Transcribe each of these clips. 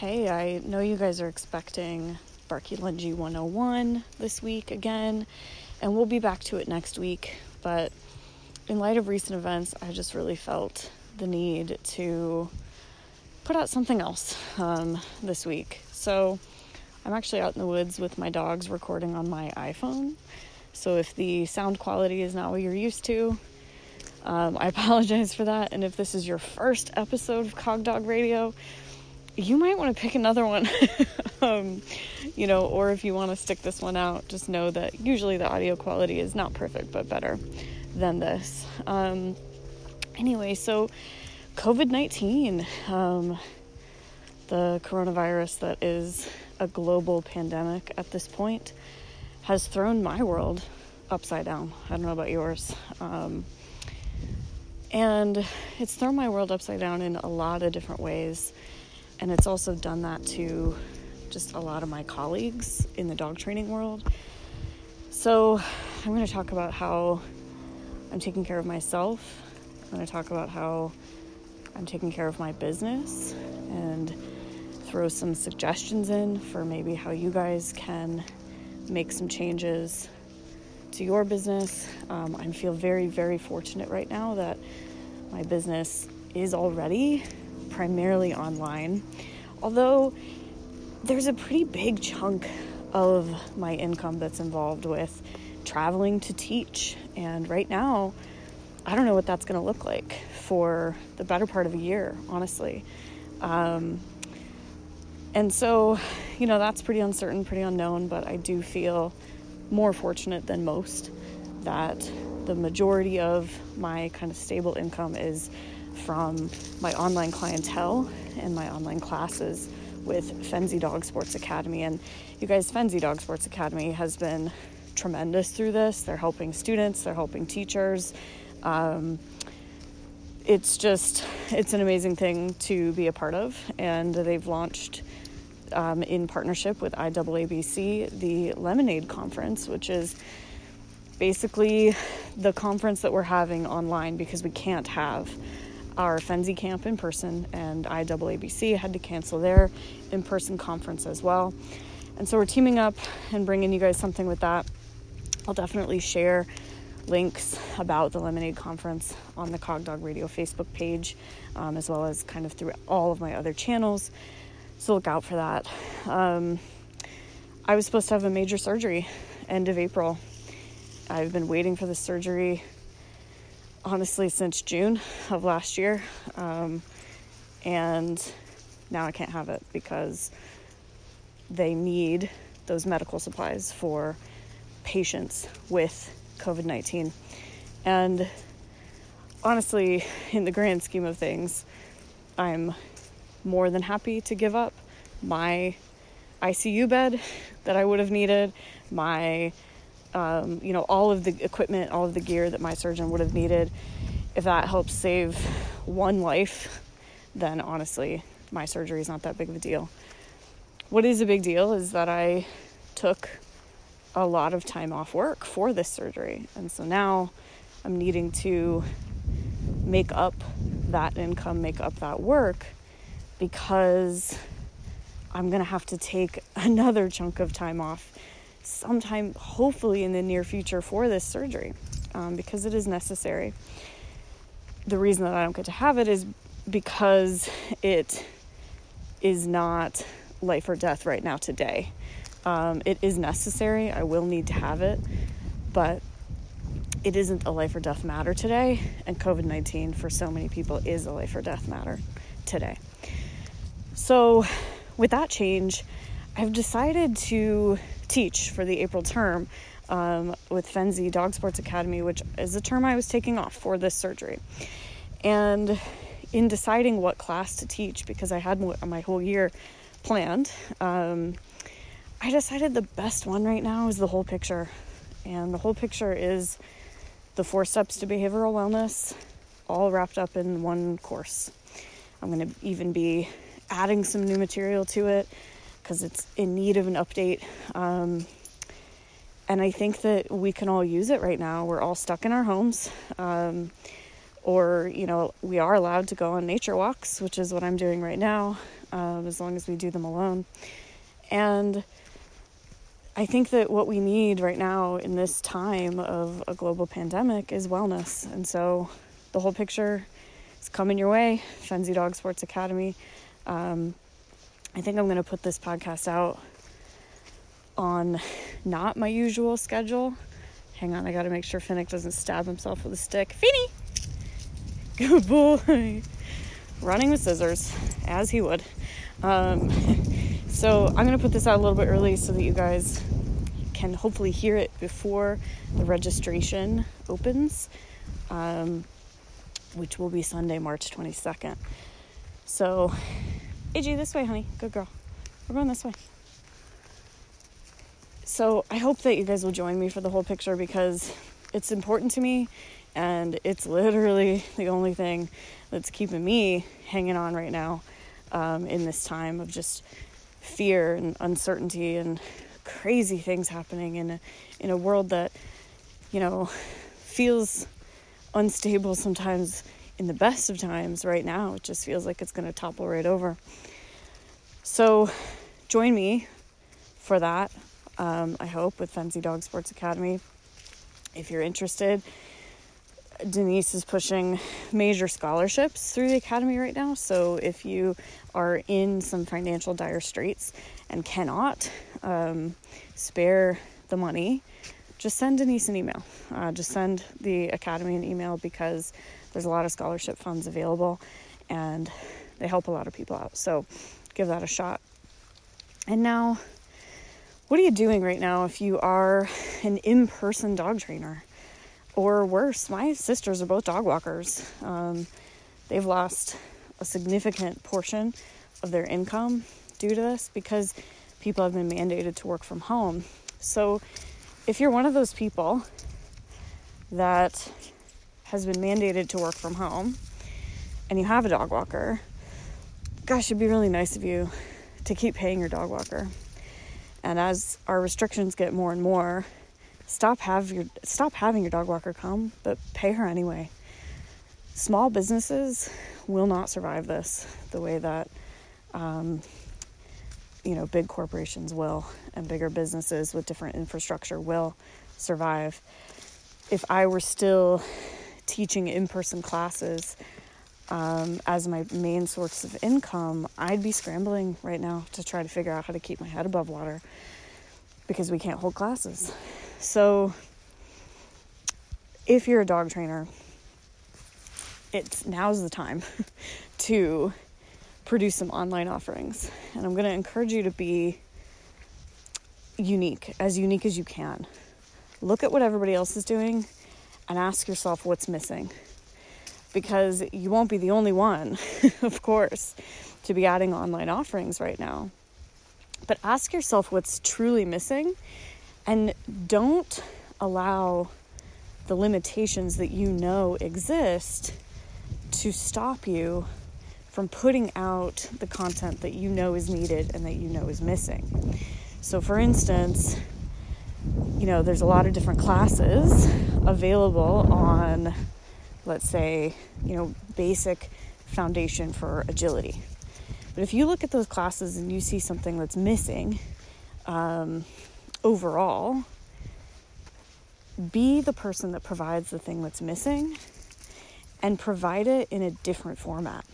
Hey, I know you guys are expecting Barky Lungy 101 this week again, and we'll be back to it next week. But in light of recent events, I just really felt the need to put out something else um, this week. So I'm actually out in the woods with my dogs recording on my iPhone. So if the sound quality is not what you're used to, um, I apologize for that. And if this is your first episode of Cog Dog Radio, you might want to pick another one. um, you know, or if you want to stick this one out, just know that usually the audio quality is not perfect, but better than this. Um, anyway, so COVID 19, um, the coronavirus that is a global pandemic at this point, has thrown my world upside down. I don't know about yours. Um, and it's thrown my world upside down in a lot of different ways. And it's also done that to just a lot of my colleagues in the dog training world. So, I'm going to talk about how I'm taking care of myself. I'm going to talk about how I'm taking care of my business and throw some suggestions in for maybe how you guys can make some changes to your business. Um, I feel very, very fortunate right now that my business is already primarily online. Although there's a pretty big chunk of my income that's involved with traveling to teach. And right now, I don't know what that's going to look like for the better part of a year, honestly. Um, and so, you know, that's pretty uncertain, pretty unknown, but I do feel more fortunate than most that the majority of my kind of stable income is from my online clientele and my online classes with Fenzi Dog Sports Academy. And you guys, Fenzi Dog Sports Academy has been tremendous through this. They're helping students, they're helping teachers. Um, it's just, it's an amazing thing to be a part of. And they've launched um, in partnership with IAABC the Lemonade Conference, which is basically the conference that we're having online because we can't have our Fenzi camp in person, and IAABC had to cancel their in person conference as well. And so we're teaming up and bringing you guys something with that. I'll definitely share links about the Lemonade Conference on the Cog Dog Radio Facebook page, um, as well as kind of through all of my other channels. So look out for that. Um, I was supposed to have a major surgery end of April. I've been waiting for the surgery honestly since June of last year. Um, and now I can't have it because they need those medical supplies for patients with COVID 19. And honestly, in the grand scheme of things, I'm more than happy to give up my ICU bed that I would have needed, my um, you know, all of the equipment, all of the gear that my surgeon would have needed. If that helps save one life, then honestly, my surgery is not that big of a deal. What is a big deal is that I took a lot of time off work for this surgery. And so now I'm needing to make up that income, make up that work because I'm going to have to take another chunk of time off sometime, hopefully, in the near future for this surgery um, because it is necessary. The reason that I don't get to have it is because it is not life or death right now today. Um, it is necessary. I will need to have it, but it isn't a life or death matter today. And COVID 19 for so many people is a life or death matter today. So, with that change, I've decided to teach for the April term um, with Fenzi Dog Sports Academy, which is a term I was taking off for this surgery. And in deciding what class to teach, because I had my whole year planned, um, I decided the best one right now is the whole picture. And the whole picture is the four steps to behavioral wellness, all wrapped up in one course. I'm going to even be adding some new material to it because it's in need of an update. Um, and I think that we can all use it right now. We're all stuck in our homes, um, or you know we are allowed to go on nature walks which is what i'm doing right now um, as long as we do them alone and i think that what we need right now in this time of a global pandemic is wellness and so the whole picture is coming your way fenzi dog sports academy um, i think i'm going to put this podcast out on not my usual schedule hang on i gotta make sure finnick doesn't stab himself with a stick finny Good boy. Running with scissors, as he would. Um, so I'm going to put this out a little bit early so that you guys can hopefully hear it before the registration opens, um, which will be Sunday, March 22nd. So, AJ, this way, honey. Good girl. We're going this way. So, I hope that you guys will join me for the whole picture because it's important to me and it's literally the only thing that's keeping me hanging on right now um, in this time of just fear and uncertainty and crazy things happening in a, in a world that you know feels unstable sometimes in the best of times right now it just feels like it's going to topple right over so join me for that um, i hope with Fenzi dog sports academy if you're interested Denise is pushing major scholarships through the academy right now. So if you are in some financial dire straits and cannot um, spare the money, just send Denise an email. Uh, just send the academy an email because there's a lot of scholarship funds available and they help a lot of people out. So give that a shot. And now, what are you doing right now if you are an in person dog trainer? or worse, my sisters are both dog walkers. Um, they've lost a significant portion of their income due to this because people have been mandated to work from home. So, if you're one of those people that has been mandated to work from home and you have a dog walker, gosh, it'd be really nice of you to keep paying your dog walker. And as our restrictions get more and more, stop have your stop having your dog walker come, but pay her anyway. Small businesses will not survive this the way that um, you know big corporations will, and bigger businesses with different infrastructure will survive. If I were still teaching in-person classes um, as my main source of income, I'd be scrambling right now to try to figure out how to keep my head above water because we can't hold classes. So, if you're a dog trainer, it's now's the time to produce some online offerings. And I'm going to encourage you to be unique, as unique as you can. Look at what everybody else is doing and ask yourself what's missing. Because you won't be the only one, of course, to be adding online offerings right now. But ask yourself what's truly missing and don't allow the limitations that you know exist to stop you from putting out the content that you know is needed and that you know is missing. So, for instance, you know, there's a lot of different classes available on, let's say, you know, basic foundation for agility. But if you look at those classes and you see something that's missing, um, overall, be the person that provides the thing that's missing and provide it in a different format.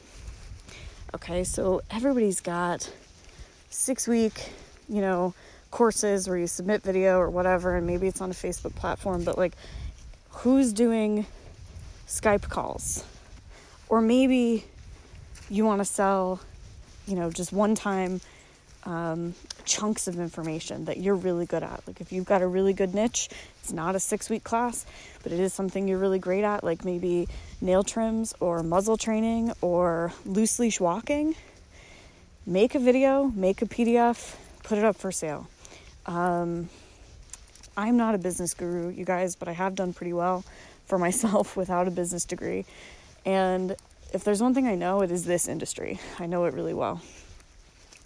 Okay, so everybody's got six week, you know, courses where you submit video or whatever, and maybe it's on a Facebook platform, but like, who's doing Skype calls? Or maybe you want to sell, you know, just one time um, chunks of information that you're really good at. Like if you've got a really good niche, it's not a six week class, but it is something you're really great at, like maybe nail trims or muzzle training or loose leash walking. Make a video, make a PDF, put it up for sale. Um, I'm not a business guru, you guys, but I have done pretty well for myself without a business degree. And if there's one thing I know, it is this industry. I know it really well.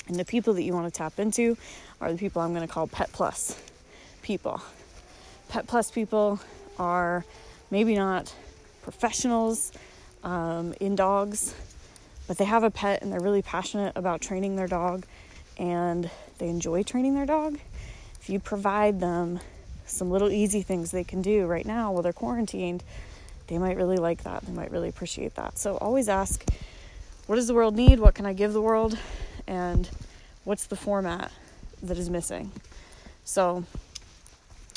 And the people that you want to tap into are the people I'm going to call Pet Plus people. Pet Plus people are maybe not professionals um, in dogs, but they have a pet and they're really passionate about training their dog and they enjoy training their dog, if you provide them some little easy things they can do right now while they're quarantined, they might really like that. They might really appreciate that. So always ask, what does the world need? What can I give the world? And what's the format that is missing? So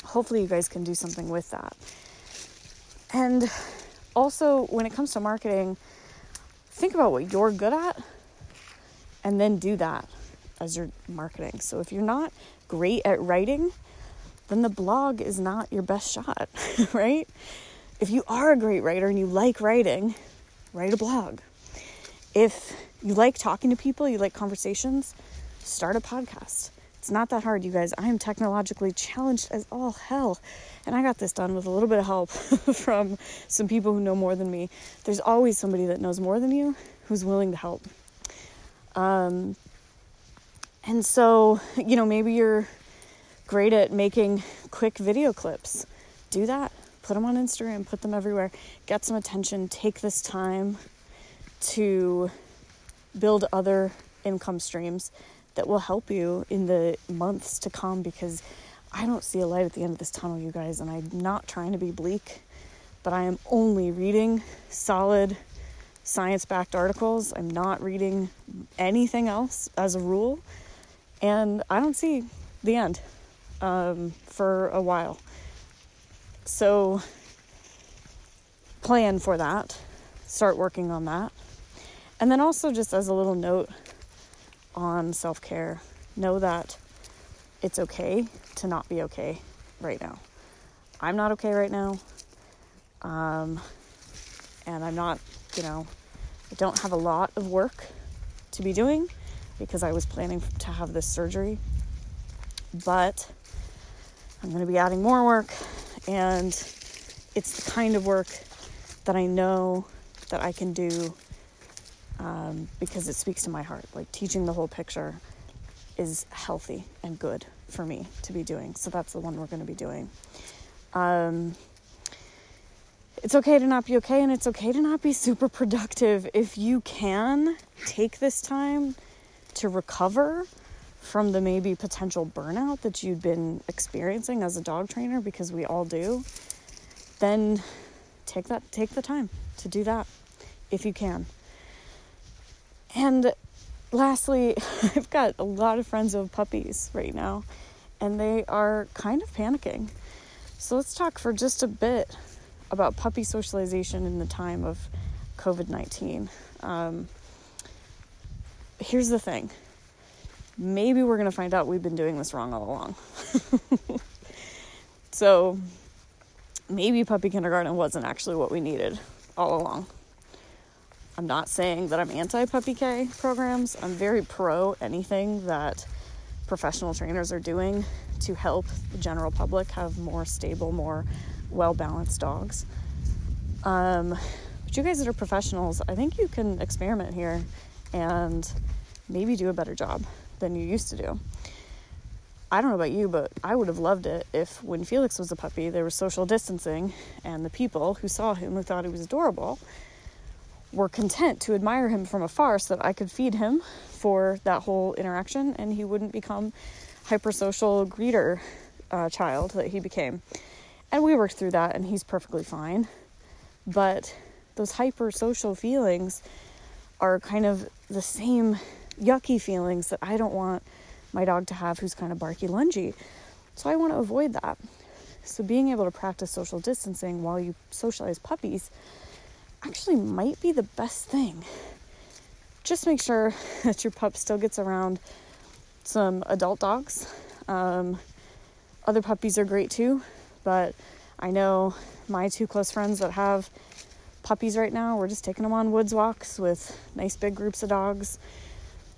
hopefully you guys can do something with that. And also, when it comes to marketing, think about what you're good at and then do that as your marketing. So if you're not great at writing, then the blog is not your best shot, right? If you are a great writer and you like writing, write a blog. If you like talking to people, you like conversations, start a podcast. It's not that hard, you guys. I am technologically challenged as all hell. And I got this done with a little bit of help from some people who know more than me. There's always somebody that knows more than you who's willing to help. Um, and so, you know, maybe you're great at making quick video clips. Do that. Put them on Instagram, put them everywhere. Get some attention. Take this time to build other income streams that will help you in the months to come because I don't see a light at the end of this tunnel, you guys, and I'm not trying to be bleak, but I am only reading solid science backed articles. I'm not reading anything else as a rule, and I don't see the end um, for a while. So, plan for that, start working on that. And then also, just as a little note, on self care, know that it's okay to not be okay right now. I'm not okay right now. Um, and I'm not, you know, I don't have a lot of work to be doing because I was planning to have this surgery. But I'm going to be adding more work, and it's the kind of work that I know that I can do um, because it speaks to my heart. Like teaching the whole picture is healthy and good for me to be doing. So that's the one we're going to be doing. Um, it's okay to not be okay, and it's okay to not be super productive. If you can take this time to recover from the maybe potential burnout that you'd been experiencing as a dog trainer, because we all do, then take that take the time to do that if you can. And lastly, I've got a lot of friends who have puppies right now, and they are kind of panicking. So let's talk for just a bit about puppy socialization in the time of COVID 19. Um, here's the thing maybe we're going to find out we've been doing this wrong all along. so maybe puppy kindergarten wasn't actually what we needed all along. I'm not saying that I'm anti puppy K programs. I'm very pro anything that professional trainers are doing to help the general public have more stable, more well balanced dogs. Um, but you guys that are professionals, I think you can experiment here and maybe do a better job than you used to do. I don't know about you, but I would have loved it if when Felix was a puppy, there was social distancing and the people who saw him, who thought he was adorable, were content to admire him from afar so that I could feed him for that whole interaction and he wouldn't become hypersocial greeter uh, child that he became. And we worked through that and he's perfectly fine. But those hypersocial feelings are kind of the same yucky feelings that I don't want my dog to have who's kind of barky lungy. So I want to avoid that. So being able to practice social distancing while you socialize puppies actually might be the best thing. Just make sure that your pup still gets around some adult dogs. Um, other puppies are great too, but I know my two close friends that have puppies right now, we're just taking them on woods walks with nice big groups of dogs.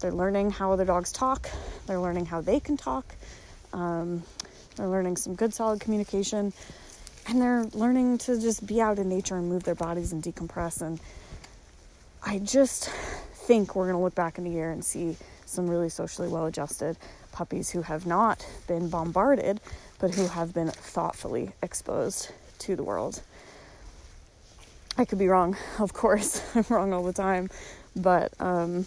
They're learning how other dogs talk, they're learning how they can talk, um, they're learning some good solid communication and they're learning to just be out in nature and move their bodies and decompress. And I just think we're going to look back in a year and see some really socially well adjusted puppies who have not been bombarded, but who have been thoughtfully exposed to the world. I could be wrong, of course. I'm wrong all the time. But um,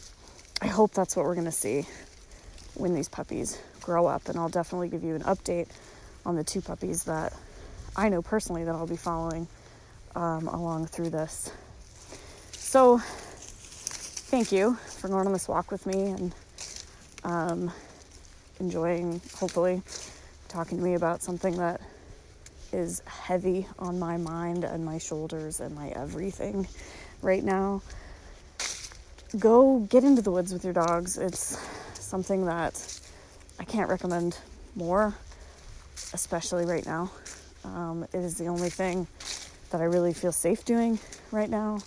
I hope that's what we're going to see when these puppies grow up. And I'll definitely give you an update on the two puppies that I know personally that I'll be following um, along through this. So, thank you for going on this walk with me and um, enjoying, hopefully, talking to me about something that is heavy on my mind and my shoulders and my everything right now. Go get into the woods with your dogs. It's something that I can't recommend more, especially right now. Um, it is the only thing that I really feel safe doing right now.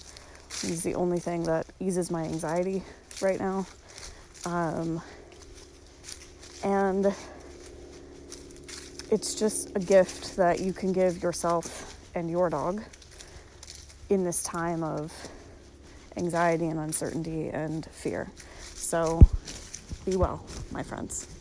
It is the only thing that eases my anxiety right now. Um, and it's just a gift that you can give yourself and your dog in this time of anxiety and uncertainty and fear. So be well, my friends.